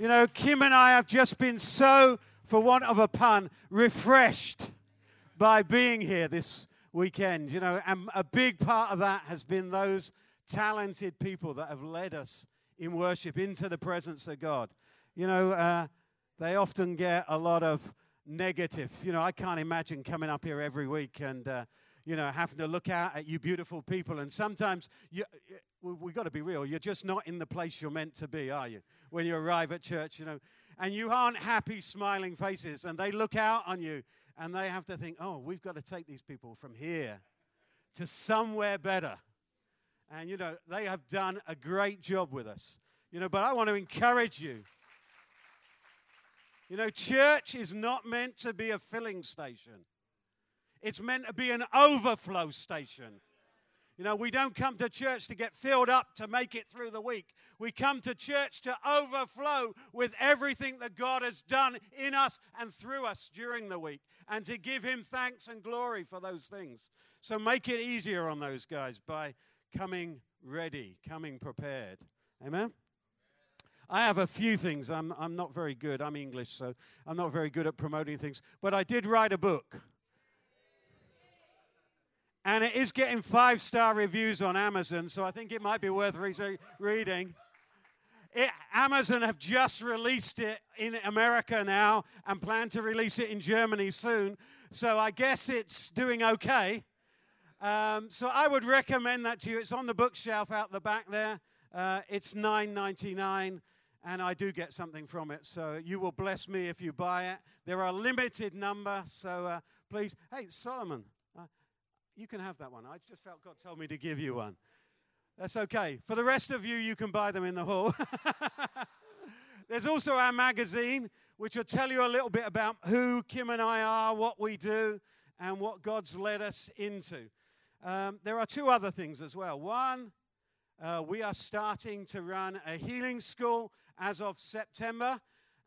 You know, Kim and I have just been so, for want of a pun, refreshed by being here this weekend. You know, and a big part of that has been those talented people that have led us in worship into the presence of God. You know, uh, they often get a lot of negative. You know, I can't imagine coming up here every week and, uh, you know, having to look out at you beautiful people. And sometimes you, we've got to be real. You're just not in the place you're meant to be, are you? When you arrive at church, you know, and you aren't happy, smiling faces, and they look out on you and they have to think, oh, we've got to take these people from here to somewhere better. And, you know, they have done a great job with us. You know, but I want to encourage you. You know, church is not meant to be a filling station, it's meant to be an overflow station. You know, we don't come to church to get filled up to make it through the week. We come to church to overflow with everything that God has done in us and through us during the week and to give Him thanks and glory for those things. So make it easier on those guys by coming ready, coming prepared. Amen? I have a few things. I'm, I'm not very good. I'm English, so I'm not very good at promoting things. But I did write a book. And it is getting five star reviews on Amazon, so I think it might be worth re- reading. It, Amazon have just released it in America now and plan to release it in Germany soon. So I guess it's doing okay. Um, so I would recommend that to you. It's on the bookshelf out the back there. Uh, it's $9.99 and I do get something from it. So you will bless me if you buy it. There are a limited number, so uh, please. Hey, Solomon, you can have that one. I just felt God told me to give you one. That's okay. For the rest of you, you can buy them in the hall. There's also our magazine, which will tell you a little bit about who Kim and I are, what we do, and what God's led us into. Um, there are two other things as well. One, uh, we are starting to run a healing school as of September.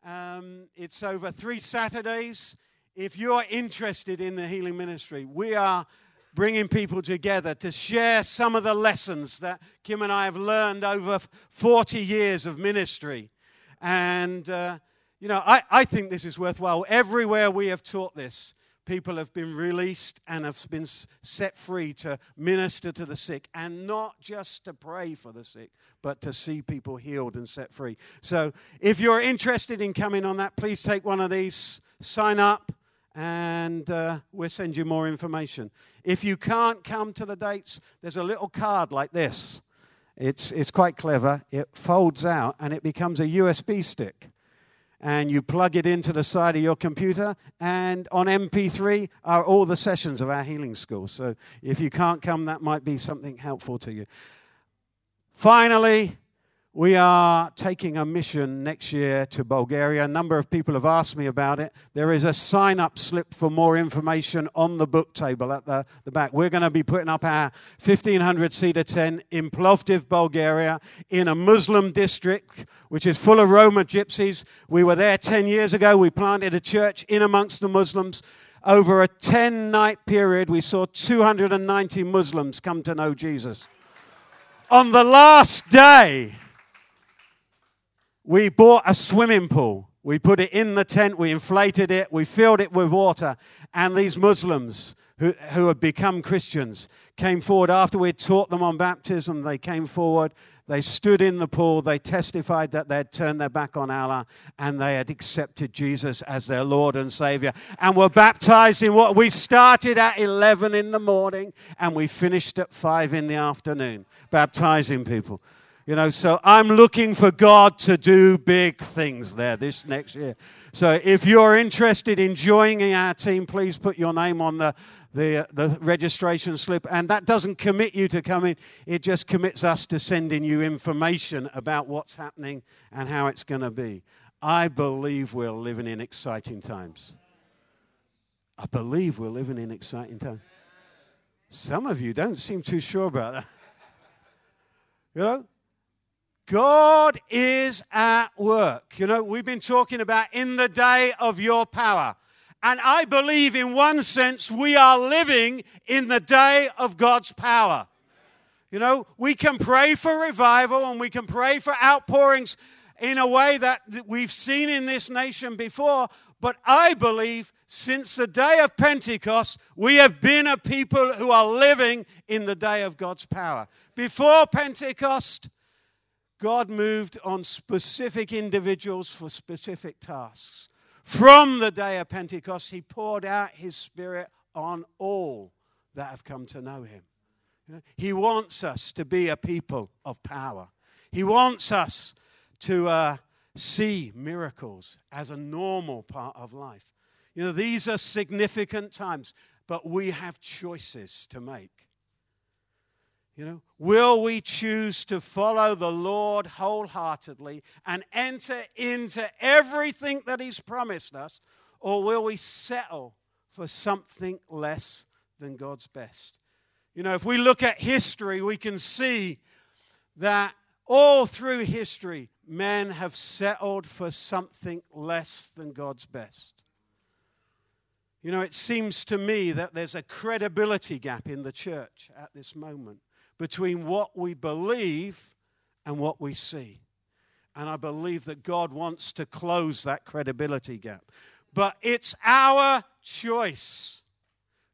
Um, it's over three Saturdays. If you're interested in the healing ministry, we are bringing people together to share some of the lessons that Kim and I have learned over 40 years of ministry. And, uh, you know, I, I think this is worthwhile. Everywhere we have taught this, people have been released and have been set free to minister to the sick and not just to pray for the sick, but to see people healed and set free. So if you're interested in coming on that, please take one of these, sign up, and uh, we'll send you more information. If you can't come to the dates, there's a little card like this. It's, it's quite clever. It folds out and it becomes a USB stick and you plug it into the side of your computer, and on MP3 are all the sessions of our healing school. So if you can't come, that might be something helpful to you. Finally, we are taking a mission next year to Bulgaria. A number of people have asked me about it. There is a sign up slip for more information on the book table at the, the back. We're going to be putting up our 1500 seater tent in Plovdiv, Bulgaria, in a Muslim district which is full of Roma gypsies. We were there 10 years ago. We planted a church in amongst the Muslims. Over a 10 night period, we saw 290 Muslims come to know Jesus. On the last day, we bought a swimming pool. We put it in the tent, we inflated it, we filled it with water, and these Muslims who, who had become Christians came forward after we'd taught them on baptism. They came forward, they stood in the pool, they testified that they had turned their back on Allah and they had accepted Jesus as their Lord and Savior and were baptized in what we started at 11 in the morning and we finished at 5 in the afternoon, baptizing people. You know, so I'm looking for God to do big things there this next year. So if you're interested in joining our team, please put your name on the, the, the registration slip. And that doesn't commit you to coming, it just commits us to sending you information about what's happening and how it's going to be. I believe we're living in exciting times. I believe we're living in exciting times. Some of you don't seem too sure about that. You know, God is at work. You know, we've been talking about in the day of your power. And I believe, in one sense, we are living in the day of God's power. You know, we can pray for revival and we can pray for outpourings in a way that we've seen in this nation before, but I believe since the day of Pentecost, we have been a people who are living in the day of God's power. Before Pentecost, God moved on specific individuals for specific tasks. From the day of Pentecost, He poured out His Spirit on all that have come to know Him. You know, he wants us to be a people of power. He wants us to uh, see miracles as a normal part of life. You know, these are significant times, but we have choices to make. You know, will we choose to follow the Lord wholeheartedly and enter into everything that He's promised us, or will we settle for something less than God's best? You know, if we look at history, we can see that all through history, men have settled for something less than God's best. You know, it seems to me that there's a credibility gap in the church at this moment between what we believe and what we see. And I believe that God wants to close that credibility gap. But it's our choice.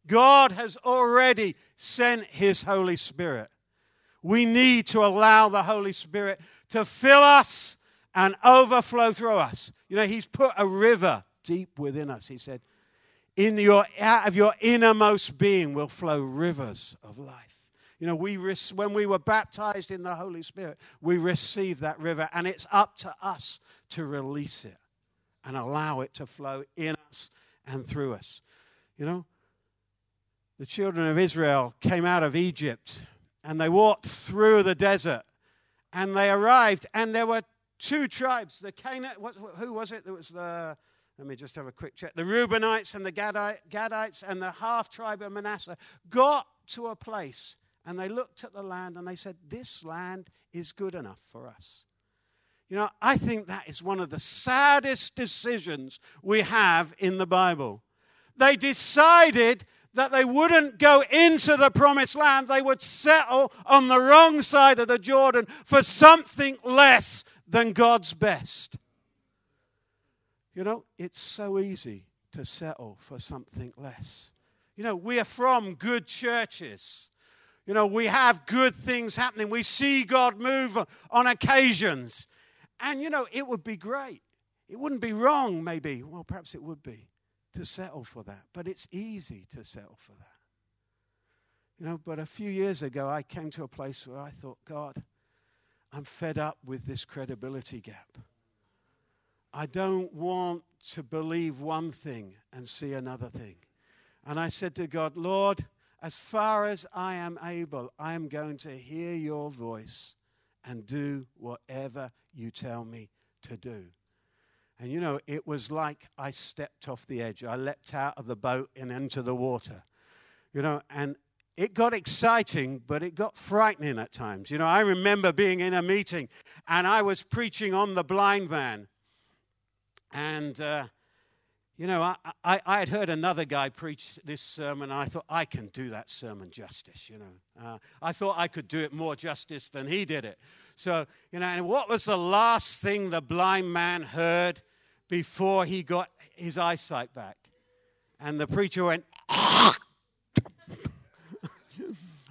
God has already sent His Holy Spirit. We need to allow the Holy Spirit to fill us and overflow through us. You know, He's put a river deep within us. He said, in your, out of your innermost being will flow rivers of life. You know, we when we were baptized in the Holy Spirit, we received that river, and it's up to us to release it and allow it to flow in us and through us. You know, the children of Israel came out of Egypt and they walked through the desert and they arrived, and there were two tribes. The Canaan, what, who was it? There was the, let me just have a quick check. The Reubenites and the Gadites and the half tribe of Manasseh got to a place and they looked at the land and they said, This land is good enough for us. You know, I think that is one of the saddest decisions we have in the Bible. They decided that they wouldn't go into the promised land, they would settle on the wrong side of the Jordan for something less than God's best. You know, it's so easy to settle for something less. You know, we are from good churches. You know, we have good things happening. We see God move on occasions. And, you know, it would be great. It wouldn't be wrong, maybe. Well, perhaps it would be to settle for that. But it's easy to settle for that. You know, but a few years ago, I came to a place where I thought, God, I'm fed up with this credibility gap. I don't want to believe one thing and see another thing. And I said to God, Lord, as far as I am able, I am going to hear your voice and do whatever you tell me to do. And you know, it was like I stepped off the edge. I leapt out of the boat and into the water. You know, and it got exciting, but it got frightening at times. You know, I remember being in a meeting and I was preaching on the blind man. And uh, you know, I, I, I, had heard another guy preach this sermon, and I thought, I can do that sermon justice, you know. Uh, I thought I could do it more justice than he did it. So, you know, and what was the last thing the blind man heard before he got his eyesight back? And the preacher went,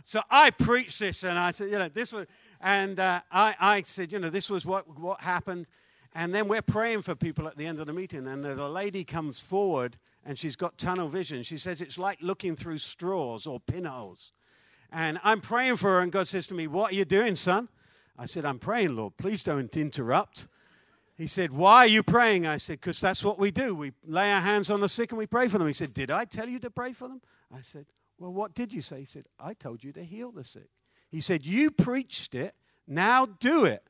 so I preached this, and I said, you know, this was, and uh, I, I said, you know, this was what, what happened. And then we're praying for people at the end of the meeting, and the lady comes forward and she's got tunnel vision. She says it's like looking through straws or pinholes. And I'm praying for her, and God says to me, What are you doing, son? I said, I'm praying, Lord. Please don't interrupt. He said, Why are you praying? I said, Because that's what we do. We lay our hands on the sick and we pray for them. He said, Did I tell you to pray for them? I said, Well, what did you say? He said, I told you to heal the sick. He said, You preached it. Now do it.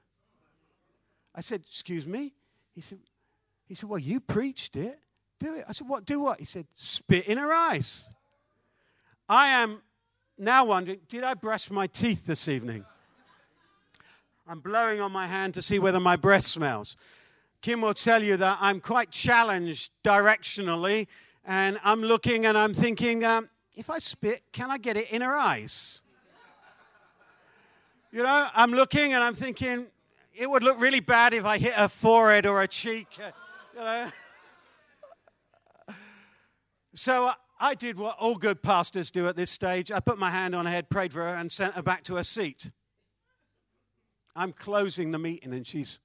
I said, Excuse me? He said, he said, Well, you preached it. Do it. I said, What? Do what? He said, Spit in her eyes. I am now wondering, did I brush my teeth this evening? I'm blowing on my hand to see whether my breath smells. Kim will tell you that I'm quite challenged directionally, and I'm looking and I'm thinking, um, if I spit, can I get it in her eyes? You know, I'm looking and I'm thinking, it would look really bad if I hit her forehead or a cheek. Uh, you know. So I did what all good pastors do at this stage. I put my hand on her head, prayed for her, and sent her back to her seat. I'm closing the meeting, and she's.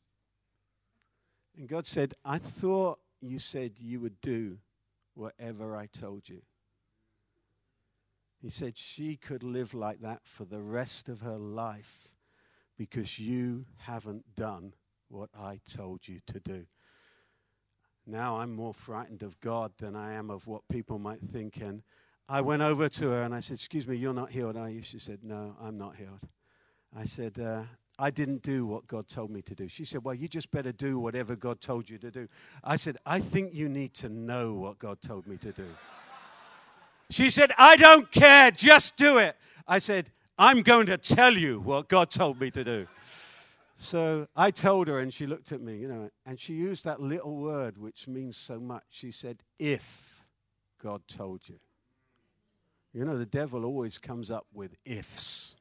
And God said, I thought you said you would do whatever I told you. He said she could live like that for the rest of her life because you haven't done what I told you to do. Now I'm more frightened of God than I am of what people might think. And I went over to her and I said, Excuse me, you're not healed, are you? She said, No, I'm not healed. I said, uh, I didn't do what God told me to do. She said, Well, you just better do whatever God told you to do. I said, I think you need to know what God told me to do. She said, I don't care, just do it. I said, I'm going to tell you what God told me to do. So I told her, and she looked at me, you know, and she used that little word which means so much. She said, If God told you. You know, the devil always comes up with ifs.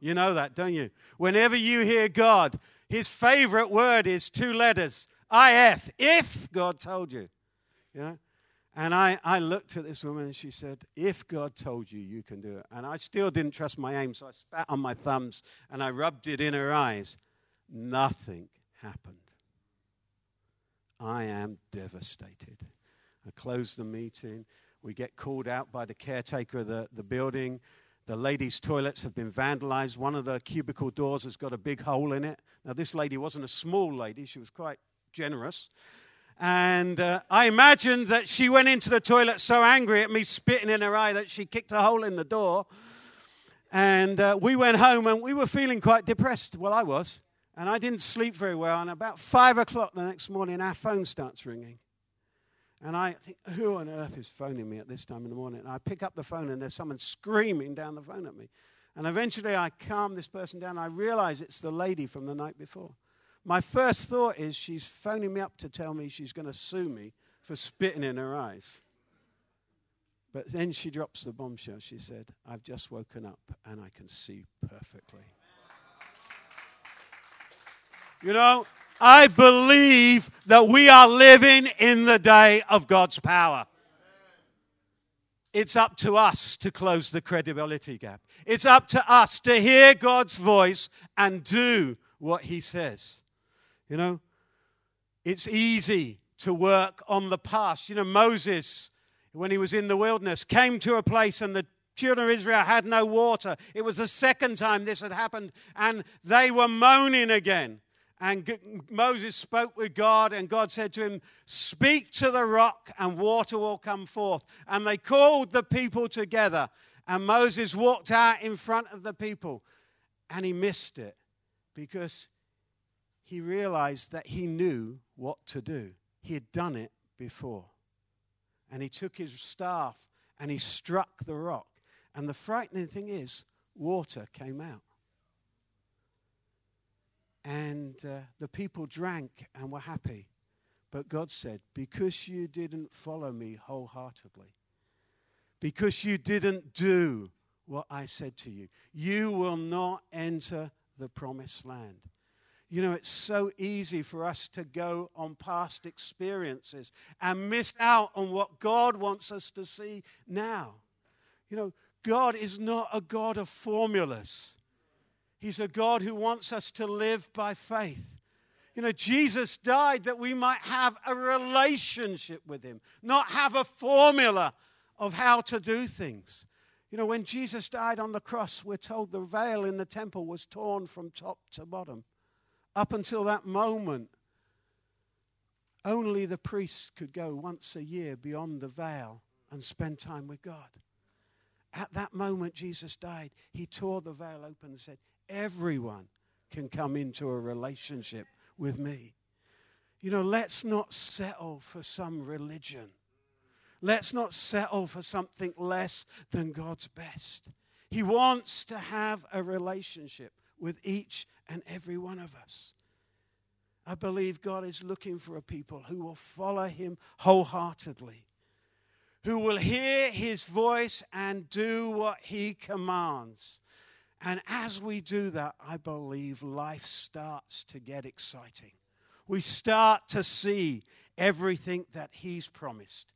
You know that, don't you? Whenever you hear God, his favorite word is two letters if, if God told you. You know? And I, I looked at this woman and she said, If God told you, you can do it. And I still didn't trust my aim, so I spat on my thumbs and I rubbed it in her eyes. Nothing happened. I am devastated. I closed the meeting. We get called out by the caretaker of the, the building. The ladies' toilets have been vandalized. One of the cubicle doors has got a big hole in it. Now, this lady wasn't a small lady, she was quite generous. And uh, I imagined that she went into the toilet so angry at me spitting in her eye that she kicked a hole in the door. And uh, we went home and we were feeling quite depressed. Well, I was. And I didn't sleep very well. And about five o'clock the next morning, our phone starts ringing. And I think, who on earth is phoning me at this time in the morning? And I pick up the phone and there's someone screaming down the phone at me. And eventually I calm this person down. I realize it's the lady from the night before. My first thought is she's phoning me up to tell me she's going to sue me for spitting in her eyes. But then she drops the bombshell. She said, I've just woken up and I can see perfectly. You know, I believe that we are living in the day of God's power. It's up to us to close the credibility gap. It's up to us to hear God's voice and do what He says. You know, it's easy to work on the past. You know, Moses, when he was in the wilderness, came to a place and the children of Israel had no water. It was the second time this had happened, and they were moaning again. And Moses spoke with God, and God said to him, Speak to the rock, and water will come forth. And they called the people together, and Moses walked out in front of the people, and he missed it because he realized that he knew what to do. He had done it before. And he took his staff and he struck the rock. And the frightening thing is, water came out. And uh, the people drank and were happy. But God said, Because you didn't follow me wholeheartedly, because you didn't do what I said to you, you will not enter the promised land. You know, it's so easy for us to go on past experiences and miss out on what God wants us to see now. You know, God is not a God of formulas. He's a God who wants us to live by faith. You know, Jesus died that we might have a relationship with Him, not have a formula of how to do things. You know, when Jesus died on the cross, we're told the veil in the temple was torn from top to bottom. Up until that moment, only the priests could go once a year beyond the veil and spend time with God. At that moment, Jesus died. He tore the veil open and said, Everyone can come into a relationship with me. You know, let's not settle for some religion. Let's not settle for something less than God's best. He wants to have a relationship with each and every one of us. I believe God is looking for a people who will follow Him wholeheartedly, who will hear His voice and do what He commands, And as we do that, I believe life starts to get exciting. We start to see everything that He's promised.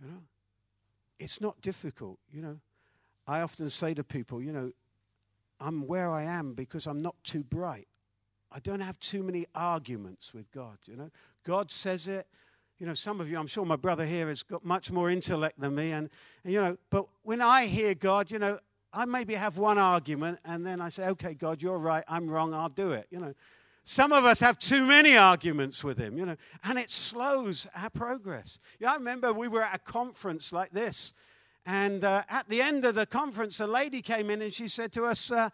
You know, it's not difficult. You know, I often say to people, you know, I'm where I am because I'm not too bright. I don't have too many arguments with God. You know, God says it. You know, some of you, I'm sure my brother here has got much more intellect than me, and, and you know, but when I hear God, you know, I maybe have one argument, and then I say, okay, God, you're right, I'm wrong, I'll do it. You know, some of us have too many arguments with Him, you know, and it slows our progress. Yeah, I remember we were at a conference like this, and uh, at the end of the conference, a lady came in and she said to us, uh,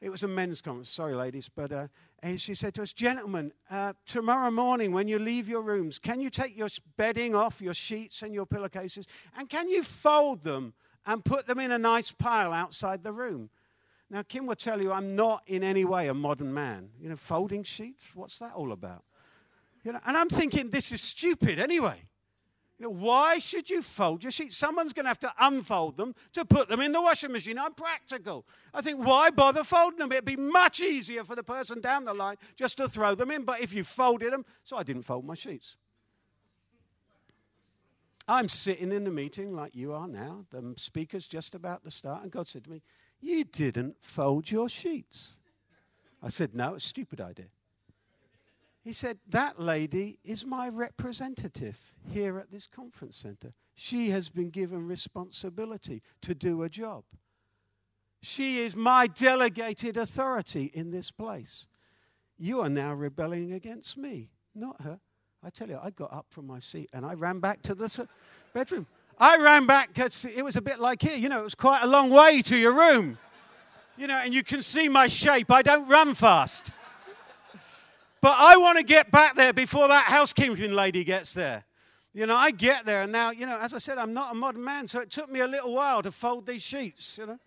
it was a men's conference, sorry, ladies, but uh, and she said to us, Gentlemen, uh, tomorrow morning when you leave your rooms, can you take your bedding off, your sheets and your pillowcases, and can you fold them and put them in a nice pile outside the room? Now, Kim will tell you I'm not in any way a modern man. You know, folding sheets, what's that all about? You know, and I'm thinking this is stupid anyway. You know, why should you fold your sheets? Someone's going to have to unfold them to put them in the washing machine. I'm practical. I think, why bother folding them? It'd be much easier for the person down the line just to throw them in. But if you folded them, so I didn't fold my sheets. I'm sitting in the meeting like you are now. The speaker's just about to start, and God said to me, You didn't fold your sheets. I said, No, it's a stupid idea. He said, That lady is my representative here at this conference center. She has been given responsibility to do a job. She is my delegated authority in this place. You are now rebelling against me, not her. I tell you, I got up from my seat and I ran back to the bedroom. I ran back because it was a bit like here, you know, it was quite a long way to your room. You know, and you can see my shape. I don't run fast. But I want to get back there before that housekeeping lady gets there. You know, I get there, and now, you know, as I said, I'm not a modern man, so it took me a little while to fold these sheets, you know.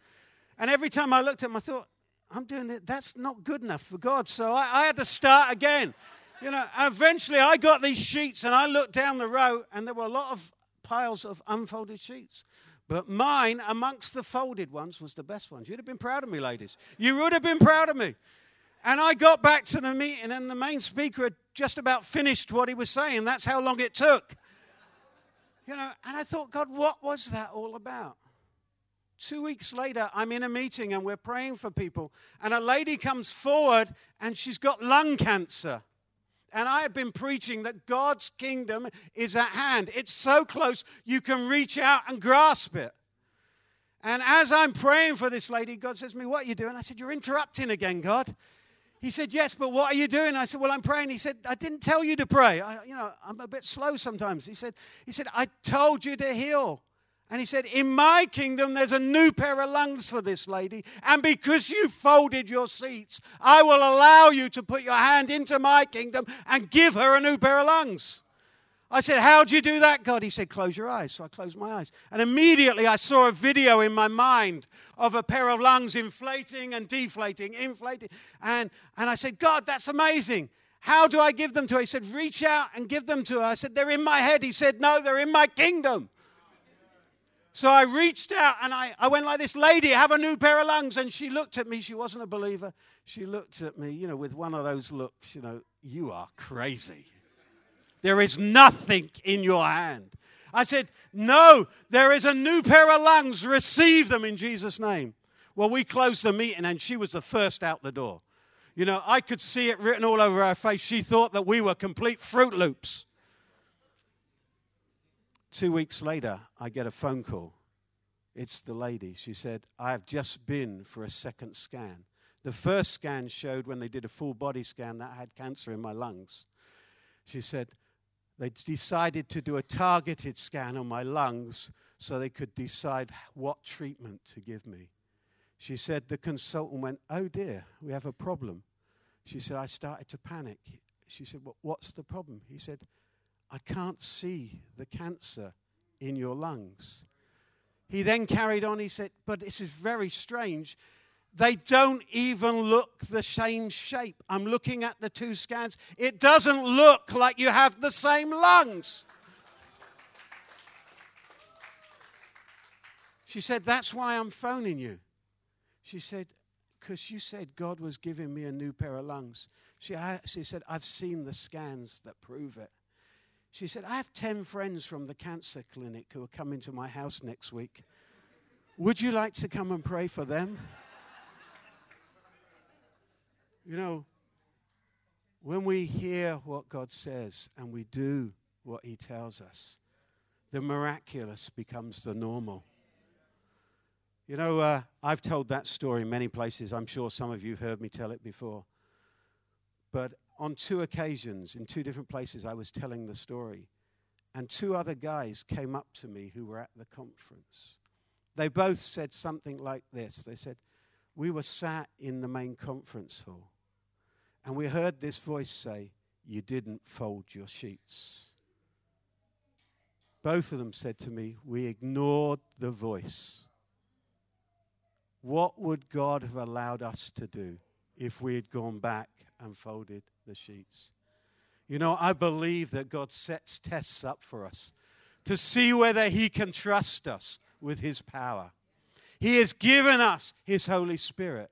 And every time I looked at them, I thought, I'm doing it, that's not good enough for God. So I, I had to start again. You know, eventually I got these sheets and I looked down the row, and there were a lot of piles of unfolded sheets. But mine, amongst the folded ones, was the best ones. You'd have been proud of me, ladies. You would have been proud of me. And I got back to the meeting, and the main speaker had just about finished what he was saying. That's how long it took. You know, and I thought, God, what was that all about? Two weeks later, I'm in a meeting and we're praying for people, and a lady comes forward and she's got lung cancer. And I have been preaching that God's kingdom is at hand. It's so close you can reach out and grasp it. And as I'm praying for this lady, God says to me, What are you doing? I said, You're interrupting again, God. He said, Yes, but what are you doing? I said, Well, I'm praying. He said, I didn't tell you to pray. I, you know, I'm a bit slow sometimes. He said, he said, I told you to heal. And he said, In my kingdom, there's a new pair of lungs for this lady. And because you folded your seats, I will allow you to put your hand into my kingdom and give her a new pair of lungs. I said, How'd you do that, God? He said, Close your eyes. So I closed my eyes. And immediately I saw a video in my mind of a pair of lungs inflating and deflating, inflating. And, and I said, God, that's amazing. How do I give them to her? He said, Reach out and give them to her. I said, They're in my head. He said, No, they're in my kingdom. So I reached out and I, I went like this lady, have a new pair of lungs. And she looked at me. She wasn't a believer. She looked at me, you know, with one of those looks, you know, you are crazy. There is nothing in your hand. I said, No, there is a new pair of lungs. Receive them in Jesus' name. Well, we closed the meeting and she was the first out the door. You know, I could see it written all over her face. She thought that we were complete Fruit Loops. Two weeks later, I get a phone call. It's the lady. She said, I have just been for a second scan. The first scan showed when they did a full body scan that I had cancer in my lungs. She said, they decided to do a targeted scan on my lungs so they could decide what treatment to give me. She said, The consultant went, Oh dear, we have a problem. She said, I started to panic. She said, well, What's the problem? He said, I can't see the cancer in your lungs. He then carried on, he said, But this is very strange. They don't even look the same shape. I'm looking at the two scans. It doesn't look like you have the same lungs. She said, That's why I'm phoning you. She said, Because you said God was giving me a new pair of lungs. She, I, she said, I've seen the scans that prove it. She said, I have 10 friends from the cancer clinic who are coming to my house next week. Would you like to come and pray for them? You know, when we hear what God says and we do what He tells us, the miraculous becomes the normal. You know, uh, I've told that story many places. I'm sure some of you have heard me tell it before. But on two occasions, in two different places, I was telling the story. And two other guys came up to me who were at the conference. They both said something like this They said, We were sat in the main conference hall, and we heard this voice say, You didn't fold your sheets. Both of them said to me, We ignored the voice. What would God have allowed us to do if we had gone back and folded the sheets? You know, I believe that God sets tests up for us to see whether He can trust us with His power. He has given us His Holy Spirit.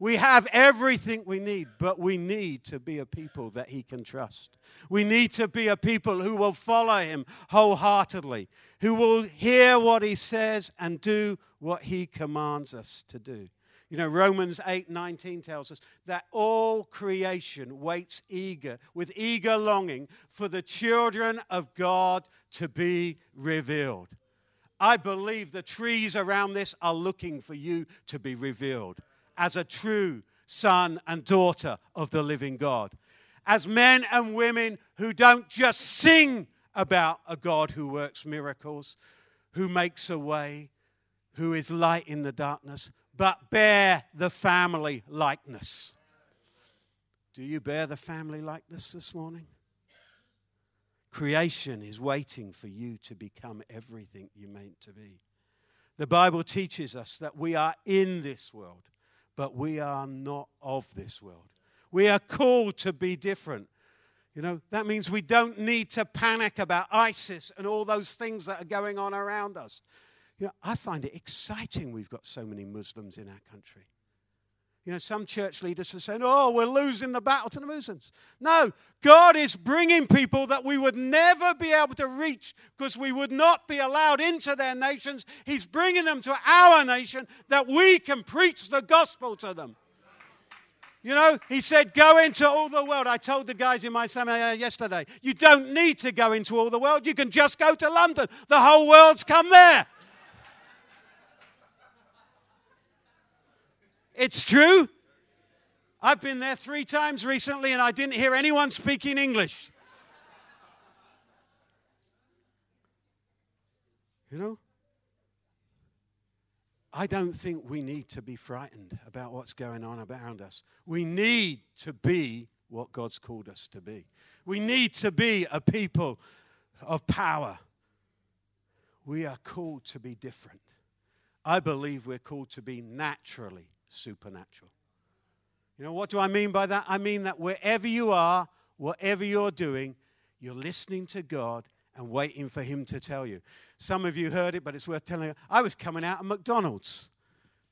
We have everything we need, but we need to be a people that He can trust. We need to be a people who will follow Him wholeheartedly, who will hear what He says and do what He commands us to do. You know, Romans 8 19 tells us that all creation waits eager, with eager longing, for the children of God to be revealed. I believe the trees around this are looking for you to be revealed as a true son and daughter of the living God. As men and women who don't just sing about a God who works miracles, who makes a way, who is light in the darkness, but bear the family likeness. Do you bear the family likeness this morning? Creation is waiting for you to become everything you're meant to be. The Bible teaches us that we are in this world, but we are not of this world. We are called to be different. You know, that means we don't need to panic about ISIS and all those things that are going on around us. You know, I find it exciting we've got so many Muslims in our country. You know, some church leaders are saying, oh, we're losing the battle to the Muslims. No, God is bringing people that we would never be able to reach because we would not be allowed into their nations. He's bringing them to our nation that we can preach the gospel to them. You know, he said, go into all the world. I told the guys in my seminar yesterday, you don't need to go into all the world. You can just go to London. The whole world's come there. It's true. I've been there three times recently and I didn't hear anyone speaking English. You know? I don't think we need to be frightened about what's going on around us. We need to be what God's called us to be. We need to be a people of power. We are called to be different. I believe we're called to be naturally supernatural. You know, what do I mean by that? I mean that wherever you are, whatever you're doing, you're listening to God and waiting for Him to tell you. Some of you heard it, but it's worth telling you. I was coming out of McDonald's,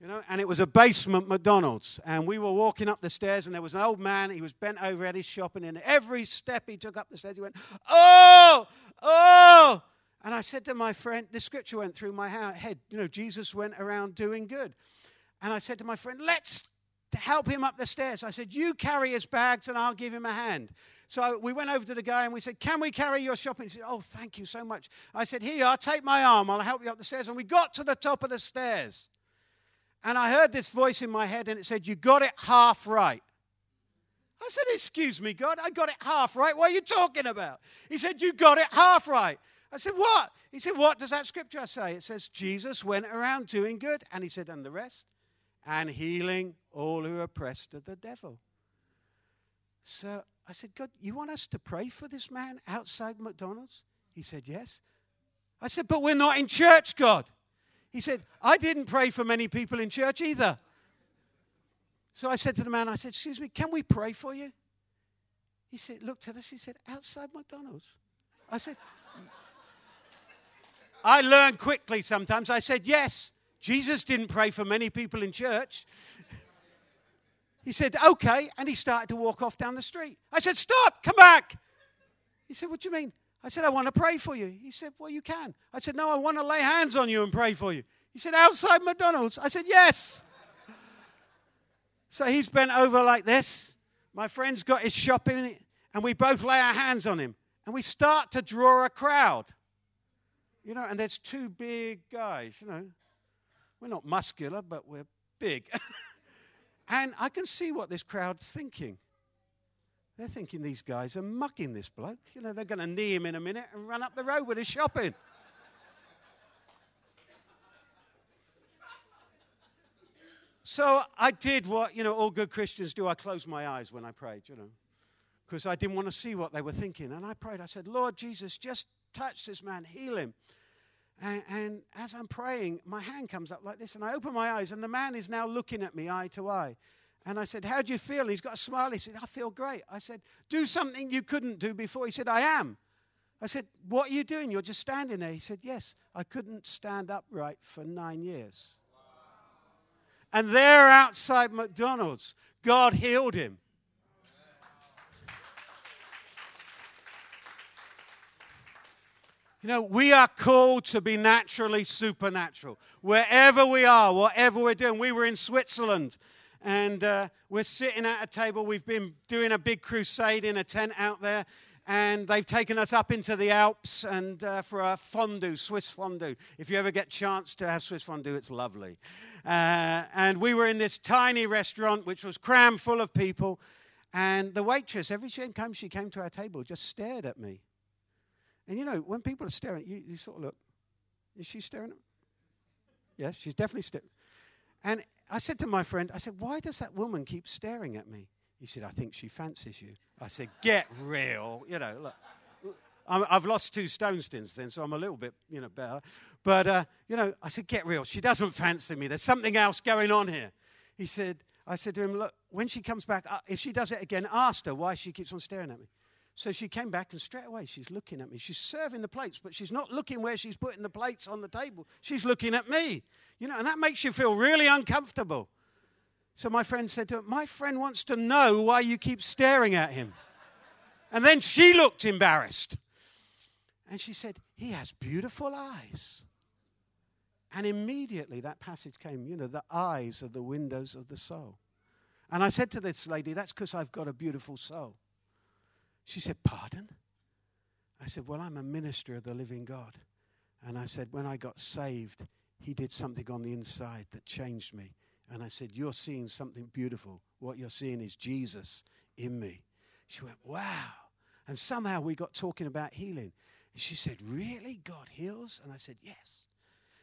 you know, and it was a basement McDonald's. And we were walking up the stairs, and there was an old man. He was bent over at his shopping, and every step he took up the stairs, he went, Oh, oh. And I said to my friend, the scripture went through my head. You know, Jesus went around doing good. And I said to my friend, let's help him up the stairs. I said, you carry his bags and I'll give him a hand. So we went over to the guy and we said, Can we carry your shopping? He said, Oh, thank you so much. I said, Here are, take my arm, I'll help you up the stairs. And we got to the top of the stairs. And I heard this voice in my head and it said, You got it half right. I said, Excuse me, God, I got it half right. What are you talking about? He said, You got it half right. I said, What? He said, What does that scripture say? It says, Jesus went around doing good. And he said, And the rest? And healing all who are oppressed of the devil. So I said, God, you want us to pray for this man outside McDonald's? He said, Yes. I said, But we're not in church, God. He said, I didn't pray for many people in church either. So I said to the man, I said, Excuse me, can we pray for you? He said, looked at us, he said, outside McDonald's. I said, I learn quickly sometimes. I said, Yes. Jesus didn't pray for many people in church. He said, Okay. And he started to walk off down the street. I said, Stop, come back. He said, What do you mean? I said, I want to pray for you. He said, Well, you can. I said, No, I want to lay hands on you and pray for you. He said, Outside McDonald's. I said, Yes. So he's bent over like this. My friend's got his shopping, and we both lay our hands on him. And we start to draw a crowd. You know, and there's two big guys, you know. We're not muscular, but we're big. and I can see what this crowd's thinking. They're thinking these guys are mugging this bloke. You know, they're going to knee him in a minute and run up the road with his shopping. so I did what, you know, all good Christians do. I closed my eyes when I prayed, you know, because I didn't want to see what they were thinking. And I prayed, I said, Lord Jesus, just touch this man, heal him. And, and, as I'm praying, my hand comes up like this, and I open my eyes, and the man is now looking at me eye to eye. And I said, How do you feel? And he's got a smile. He said, I feel great. I said, Do something you couldn't do before. He said, I am. I said, What are you doing? You're just standing there. He said, Yes, I couldn't stand upright for nine years. And there outside McDonald's, God healed him. You know, we are called to be naturally supernatural. Wherever we are, whatever we're doing. We were in Switzerland and uh, we're sitting at a table. We've been doing a big crusade in a tent out there, and they've taken us up into the Alps and uh, for a fondue, Swiss fondue. If you ever get chance to have Swiss fondue, it's lovely. Uh, and we were in this tiny restaurant which was crammed full of people, and the waitress, every time she came to our table, just stared at me. And you know, when people are staring, you, you sort of look. Is she staring at me? Yes, she's definitely staring. And I said to my friend, I said, why does that woman keep staring at me? He said, I think she fancies you. I said, get real. You know, look. i have lost two stones since then, so I'm a little bit, you know, better. But, uh, you know, I said, get real. She doesn't fancy me. There's something else going on here. He said, I said to him, look, when she comes back, uh, if she does it again, ask her why she keeps on staring at me. So she came back and straight away she's looking at me. She's serving the plates, but she's not looking where she's putting the plates on the table. She's looking at me. You know, and that makes you feel really uncomfortable. So my friend said to her, My friend wants to know why you keep staring at him. And then she looked embarrassed. And she said, He has beautiful eyes. And immediately that passage came, you know, the eyes are the windows of the soul. And I said to this lady, That's because I've got a beautiful soul. She said, Pardon? I said, Well, I'm a minister of the living God. And I said, When I got saved, he did something on the inside that changed me. And I said, You're seeing something beautiful. What you're seeing is Jesus in me. She went, Wow. And somehow we got talking about healing. And she said, Really? God heals? And I said, Yes.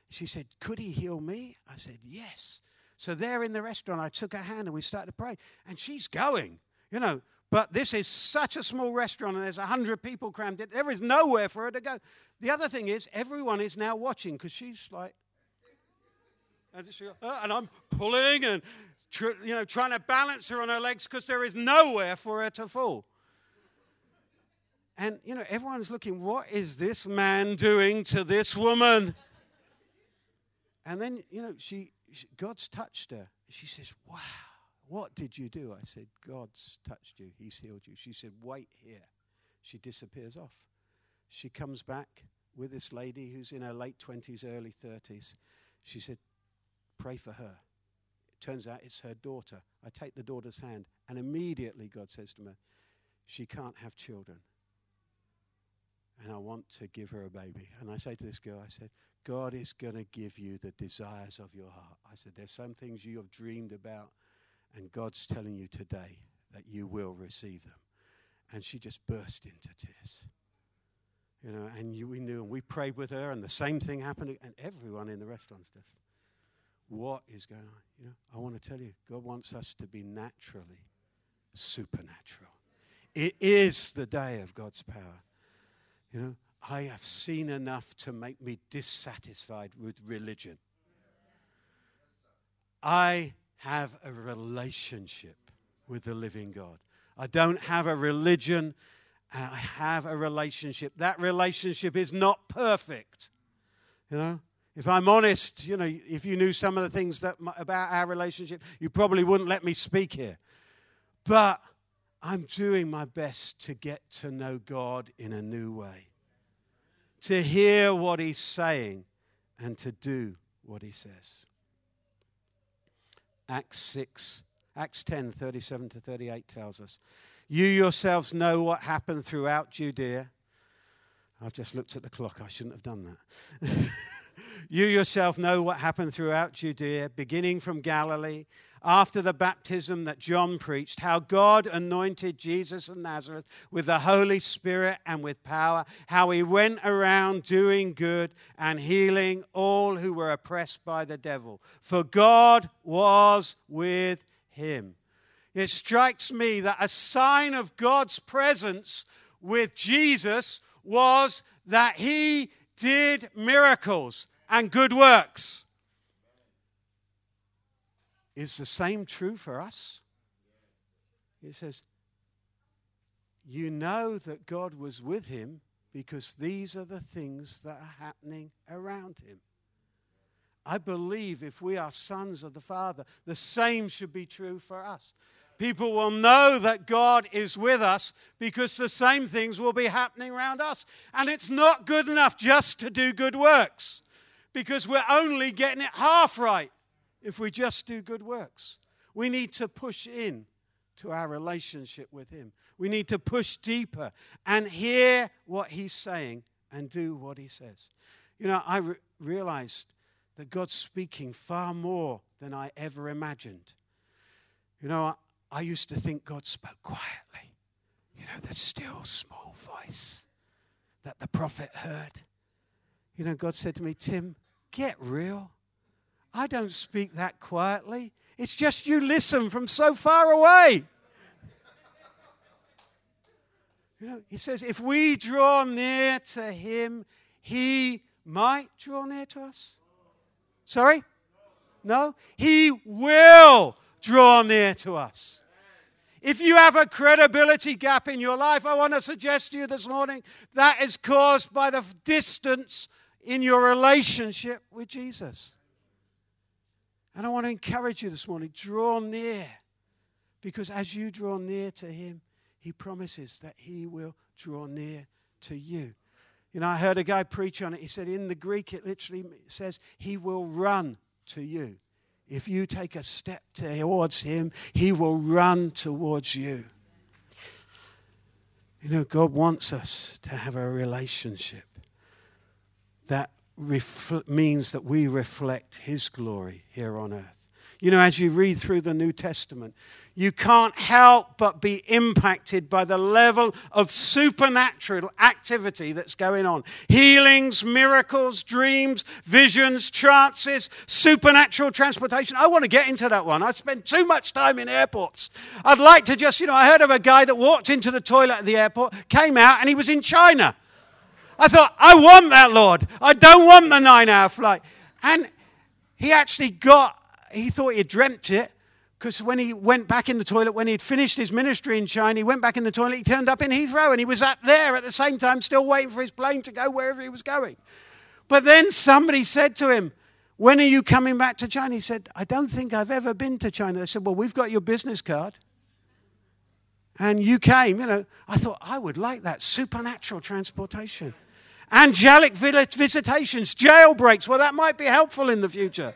She said, Could he heal me? I said, Yes. So there in the restaurant, I took her hand and we started to pray. And she's going. You know, but this is such a small restaurant and there's 100 people crammed in. There is nowhere for her to go. The other thing is, everyone is now watching because she's like, uh, and I'm pulling and you know trying to balance her on her legs because there is nowhere for her to fall. And you know everyone's looking. What is this man doing to this woman? And then you know she, she God's touched her. She says, "Wow." What did you do? I said, God's touched you. He's healed you. She said, Wait here. She disappears off. She comes back with this lady who's in her late 20s, early 30s. She said, Pray for her. It turns out it's her daughter. I take the daughter's hand, and immediately God says to me, She can't have children. And I want to give her a baby. And I say to this girl, I said, God is going to give you the desires of your heart. I said, There's some things you have dreamed about and God's telling you today that you will receive them. And she just burst into tears. You know, and you, we knew, and we prayed with her, and the same thing happened, and everyone in the restaurant's just, what is going on? You know, I want to tell you, God wants us to be naturally supernatural. It is the day of God's power. You know, I have seen enough to make me dissatisfied with religion. I have a relationship with the living God. I don't have a religion, uh, I have a relationship. That relationship is not perfect. You know, If I'm honest, you know, if you knew some of the things that about our relationship, you probably wouldn't let me speak here. But I'm doing my best to get to know God in a new way, to hear what He's saying, and to do what He says. Acts 6, Acts 10, 37 to 38 tells us, You yourselves know what happened throughout Judea. I've just looked at the clock, I shouldn't have done that. You yourself know what happened throughout Judea, beginning from Galilee, after the baptism that John preached, how God anointed Jesus of Nazareth with the Holy Spirit and with power, how he went around doing good and healing all who were oppressed by the devil. For God was with him. It strikes me that a sign of God's presence with Jesus was that he did miracles and good works. Is the same true for us? He says, You know that God was with him because these are the things that are happening around him. I believe if we are sons of the Father, the same should be true for us. People will know that God is with us because the same things will be happening around us. And it's not good enough just to do good works because we're only getting it half right if we just do good works. We need to push in to our relationship with Him. We need to push deeper and hear what He's saying and do what He says. You know, I re- realized that God's speaking far more than I ever imagined. You know, I, I used to think God spoke quietly. You know, the still small voice that the prophet heard. You know, God said to me, Tim, Get real. I don't speak that quietly. It's just you listen from so far away. You know, he says, if we draw near to him, he might draw near to us. Sorry? No? He will draw near to us. If you have a credibility gap in your life, I want to suggest to you this morning that is caused by the distance in your relationship with Jesus. And I want to encourage you this morning draw near. Because as you draw near to Him, He promises that He will draw near to you. You know, I heard a guy preach on it. He said, in the Greek, it literally says, He will run to you. If you take a step towards Him, He will run towards you. You know, God wants us to have a relationship that refl- means that we reflect His glory here on earth. You know, as you read through the New Testament, you can't help but be impacted by the level of supernatural activity that's going on. Healings, miracles, dreams, visions, trances, supernatural transportation. I want to get into that one. I spend too much time in airports. I'd like to just, you know, I heard of a guy that walked into the toilet at the airport, came out, and he was in China. I thought, I want that, Lord. I don't want the nine hour flight. And he actually got, he thought he dreamt it because when he went back in the toilet, when he'd finished his ministry in China, he went back in the toilet, he turned up in Heathrow and he was up there at the same time, still waiting for his plane to go wherever he was going. But then somebody said to him, When are you coming back to China? He said, I don't think I've ever been to China. They said, Well, we've got your business card. And you came, you know. I thought, I would like that supernatural transportation. Angelic visitations, jailbreaks. Well, that might be helpful in the future.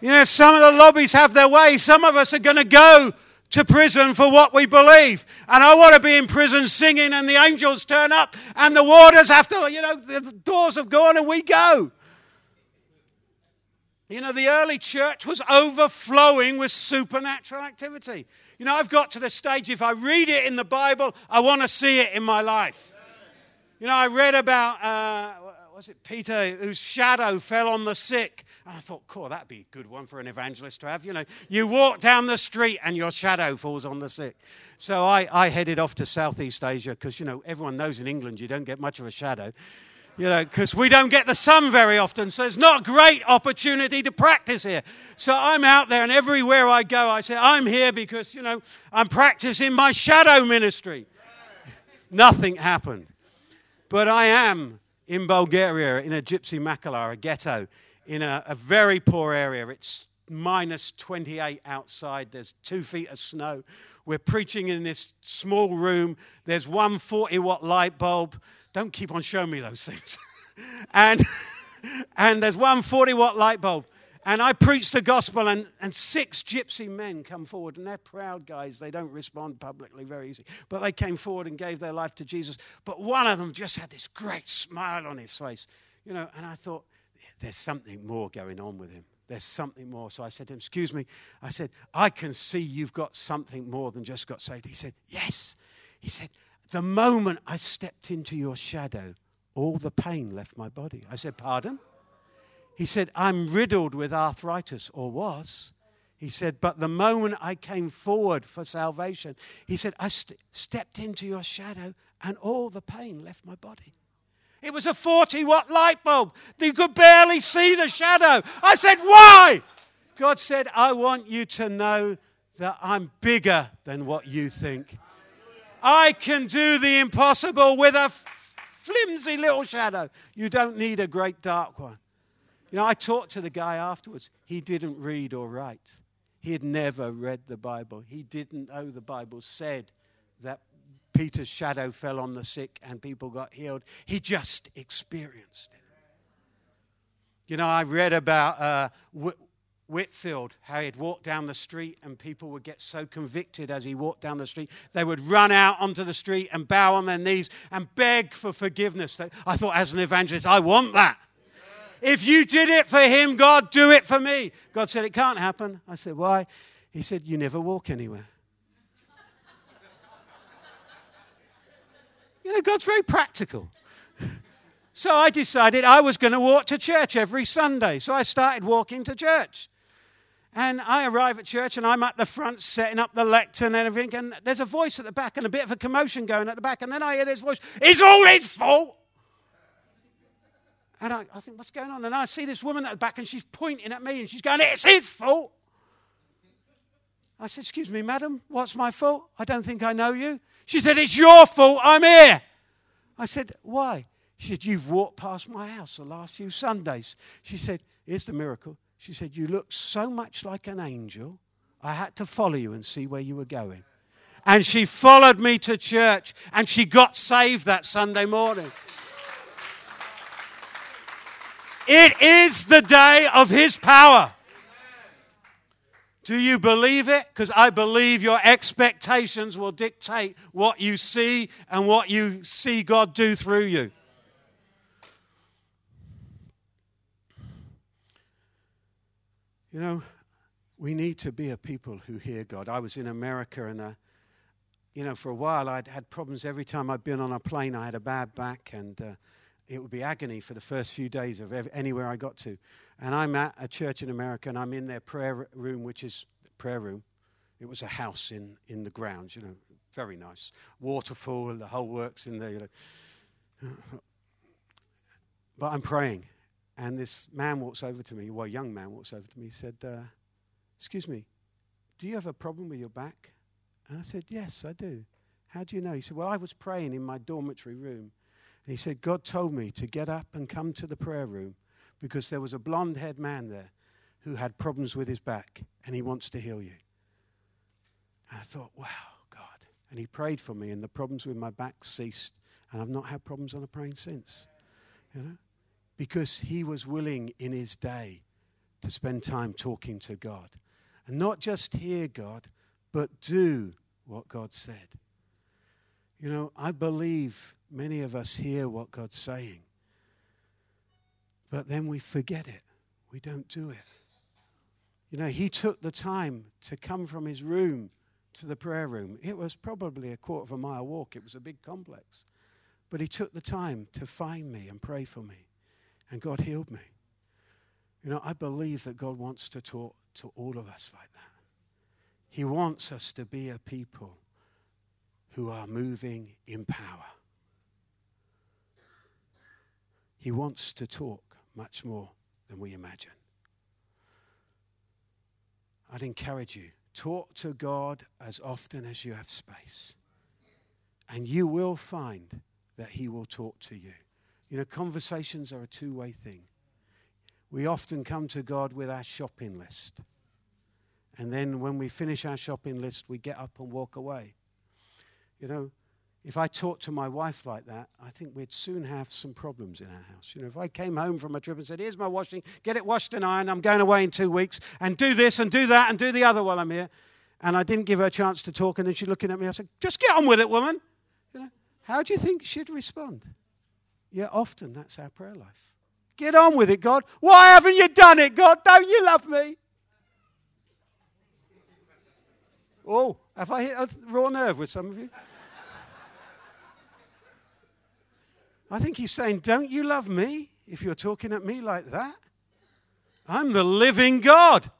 You know, if some of the lobbies have their way, some of us are going to go to prison for what we believe. And I want to be in prison singing, and the angels turn up, and the warders have to, you know, the doors have gone, and we go. You know, the early church was overflowing with supernatural activity. You know, I've got to the stage, if I read it in the Bible, I want to see it in my life. You know, I read about, uh, was it Peter, whose shadow fell on the sick. And I thought, cool, that'd be a good one for an evangelist to have. You know, you walk down the street and your shadow falls on the sick. So I, I headed off to Southeast Asia because, you know, everyone knows in England you don't get much of a shadow. You know, because we don't get the sun very often. So it's not a great opportunity to practice here. So I'm out there, and everywhere I go, I say, I'm here because, you know, I'm practicing my shadow ministry. Nothing happened. But I am in Bulgaria, in a gypsy mahala, a ghetto, in a, a very poor area. It's minus 28 outside. There's two feet of snow. We're preaching in this small room. There's one 40 watt light bulb. Don't keep on showing me those things. and, and there's one 40 watt light bulb. And I preach the gospel, and, and six gypsy men come forward, and they're proud guys. They don't respond publicly very easy. But they came forward and gave their life to Jesus. But one of them just had this great smile on his face, you know, and I thought, there's something more going on with him. There's something more. So I said to him, Excuse me. I said, I can see you've got something more than just got saved. He said, Yes. He said, The moment I stepped into your shadow, all the pain left my body. I said, Pardon? He said, I'm riddled with arthritis, or was. He said, But the moment I came forward for salvation, he said, I st- stepped into your shadow and all the pain left my body. It was a 40 watt light bulb. You could barely see the shadow. I said, Why? God said, I want you to know that I'm bigger than what you think. I can do the impossible with a flimsy little shadow. You don't need a great dark one. You know, I talked to the guy afterwards. He didn't read or write, he had never read the Bible. He didn't know the Bible said that Peter's shadow fell on the sick and people got healed. He just experienced it. You know, I read about uh, Whitefield, how he'd walk down the street and people would get so convicted as he walked down the street, they would run out onto the street and bow on their knees and beg for forgiveness. I thought, as an evangelist, I want that. If you did it for him, God, do it for me. God said, It can't happen. I said, Why? He said, You never walk anywhere. You know, God's very practical. So I decided I was going to walk to church every Sunday. So I started walking to church. And I arrive at church and I'm at the front setting up the lectern and everything. And there's a voice at the back and a bit of a commotion going at the back. And then I hear this voice, It's all his fault. And I, I think, What's going on? And I see this woman at the back and she's pointing at me and she's going, It's his fault. I said, Excuse me, madam, what's my fault? I don't think I know you. She said, It's your fault, I'm here. I said, Why? She said, You've walked past my house the last few Sundays. She said, Here's the miracle. She said, You look so much like an angel, I had to follow you and see where you were going. And she followed me to church and she got saved that Sunday morning. It is the day of His power. Do you believe it? Because I believe your expectations will dictate what you see and what you see God do through you. You know, we need to be a people who hear God. I was in America and, uh, you know, for a while I'd had problems every time I'd been on a plane. I had a bad back and uh, it would be agony for the first few days of anywhere I got to. And I'm at a church in America and I'm in their prayer room, which is prayer room. It was a house in, in the grounds, you know, very nice. Waterfall, the whole works in there. You know. But I'm praying. And this man walks over to me, well, a young man walks over to me, he said, uh, Excuse me, do you have a problem with your back? And I said, Yes, I do. How do you know? He said, Well, I was praying in my dormitory room. And he said, God told me to get up and come to the prayer room because there was a blonde haired man there who had problems with his back and he wants to heal you. And I thought, wow, God. And he prayed for me and the problems with my back ceased. And I've not had problems on a plane since. You know? Because he was willing in his day to spend time talking to God. And not just hear God, but do what God said. You know, I believe many of us hear what God's saying, but then we forget it. We don't do it. You know, he took the time to come from his room to the prayer room. It was probably a quarter of a mile walk, it was a big complex. But he took the time to find me and pray for me, and God healed me. You know, I believe that God wants to talk to all of us like that. He wants us to be a people who are moving in power. He wants to talk much more than we imagine. I'd encourage you talk to God as often as you have space. And you will find that He will talk to you. You know, conversations are a two way thing. We often come to God with our shopping list. And then when we finish our shopping list, we get up and walk away. You know, if I talked to my wife like that, I think we'd soon have some problems in our house. You know, if I came home from a trip and said, Here's my washing, get it washed and ironed, I'm going away in two weeks, and do this and do that and do the other while I'm here, and I didn't give her a chance to talk, and then she's looking at me, I said, Just get on with it, woman. You know, how do you think she'd respond? Yeah, often that's our prayer life. Get on with it, God. Why haven't you done it, God? Don't you love me? Oh, have I hit a raw nerve with some of you? I think he's saying, Don't you love me if you're talking at me like that? I'm the living God.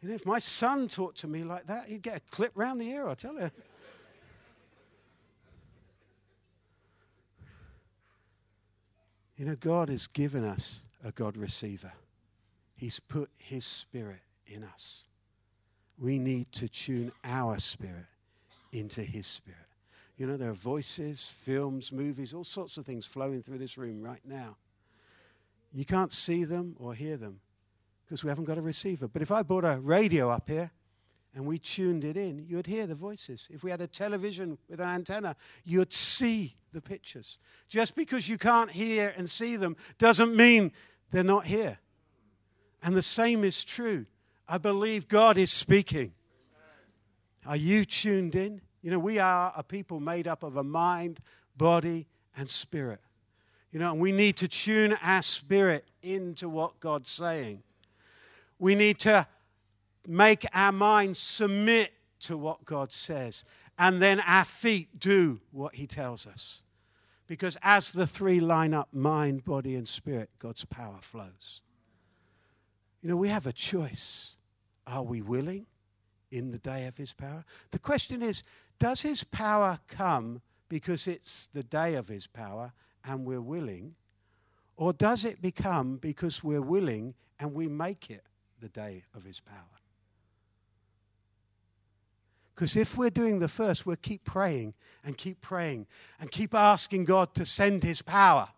And if my son talked to me like that, he'd get a clip round the ear, I tell you. You know, God has given us a God receiver. He's put His Spirit in us. We need to tune our spirit into His Spirit. You know, there are voices, films, movies, all sorts of things flowing through this room right now. You can't see them or hear them because we haven't got a receiver. But if I brought a radio up here and we tuned it in, you'd hear the voices. If we had a television with an antenna, you'd see the pictures. Just because you can't hear and see them doesn't mean they're not here. And the same is true. I believe God is speaking. Are you tuned in? You know, we are a people made up of a mind, body, and spirit. You know, and we need to tune our spirit into what God's saying. We need to make our mind submit to what God says, and then our feet do what He tells us. Because as the three line up mind, body, and spirit, God's power flows. You know, we have a choice. Are we willing in the day of His power? The question is does his power come because it's the day of his power and we're willing? Or does it become because we're willing and we make it the day of his power? Because if we're doing the first, we'll keep praying and keep praying and keep asking God to send his power.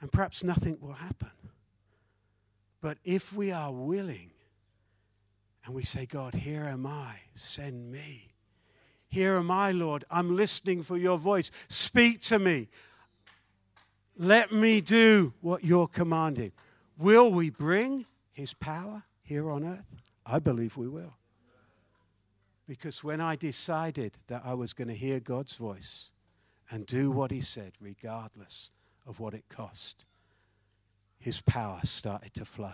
And perhaps nothing will happen. But if we are willing and we say, God, here am I, send me. Here am I, Lord. I'm listening for your voice. Speak to me. Let me do what you're commanding. Will we bring his power here on earth? I believe we will. Because when I decided that I was going to hear God's voice and do what he said, regardless of what it cost, his power started to flow.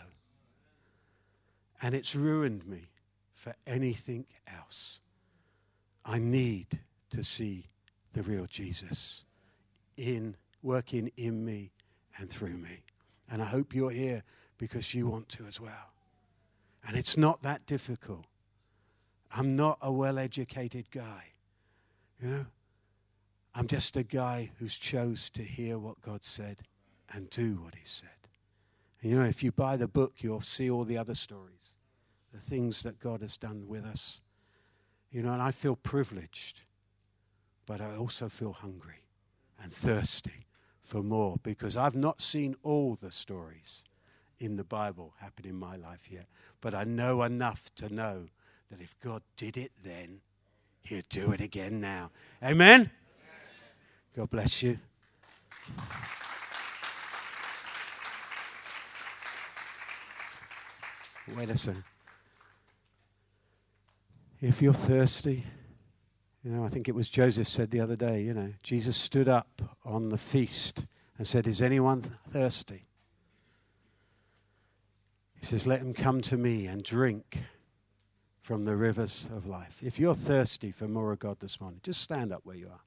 And it's ruined me for anything else. I need to see the real Jesus in working in me and through me. And I hope you're here because you want to as well. And it's not that difficult. I'm not a well educated guy. You know, I'm just a guy who's chose to hear what God said and do what he said. And you know, if you buy the book, you'll see all the other stories, the things that God has done with us you know, and I feel privileged, but I also feel hungry and thirsty for more because I've not seen all the stories in the Bible happen in my life yet. But I know enough to know that if God did it then, He'll do it again now. Amen? God bless you. Wait a second. If you're thirsty, you know, I think it was Joseph said the other day, you know, Jesus stood up on the feast and said, Is anyone thirsty? He says, Let him come to me and drink from the rivers of life. If you're thirsty for more of God this morning, just stand up where you are.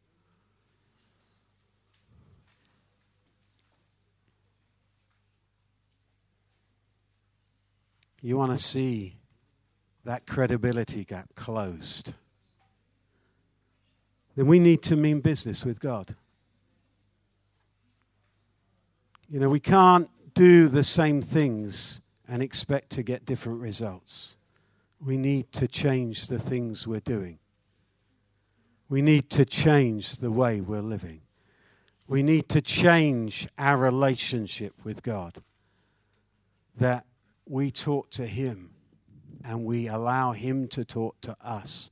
You want to see that credibility gap closed, then we need to mean business with God. You know, we can't do the same things and expect to get different results. We need to change the things we're doing. We need to change the way we're living. We need to change our relationship with God. That we talk to Him and we allow Him to talk to us,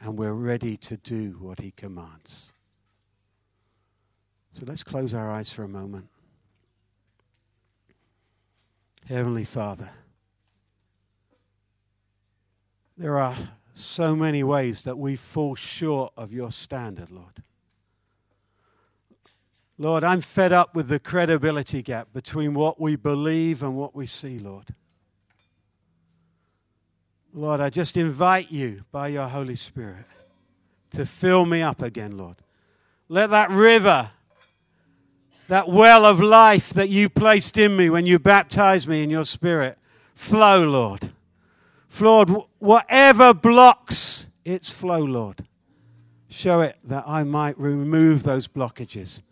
and we're ready to do what He commands. So let's close our eyes for a moment. Heavenly Father, there are so many ways that we fall short of your standard, Lord. Lord, I'm fed up with the credibility gap between what we believe and what we see, Lord. Lord, I just invite you by your Holy Spirit to fill me up again, Lord. Let that river, that well of life that you placed in me when you baptized me in your spirit, flow, Lord. Lord, whatever blocks its flow, Lord, show it that I might remove those blockages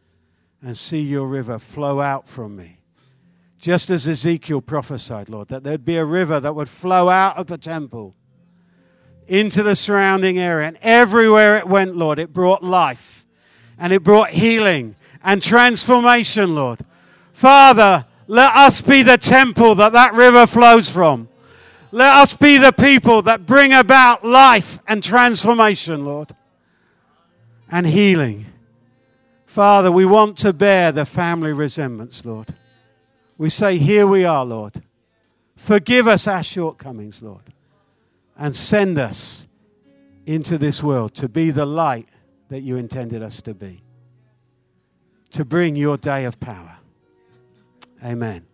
and see your river flow out from me. Just as Ezekiel prophesied, Lord, that there'd be a river that would flow out of the temple into the surrounding area. And everywhere it went, Lord, it brought life and it brought healing and transformation, Lord. Father, let us be the temple that that river flows from. Let us be the people that bring about life and transformation, Lord, and healing. Father, we want to bear the family resemblance, Lord. We say, Here we are, Lord. Forgive us our shortcomings, Lord, and send us into this world to be the light that you intended us to be, to bring your day of power. Amen.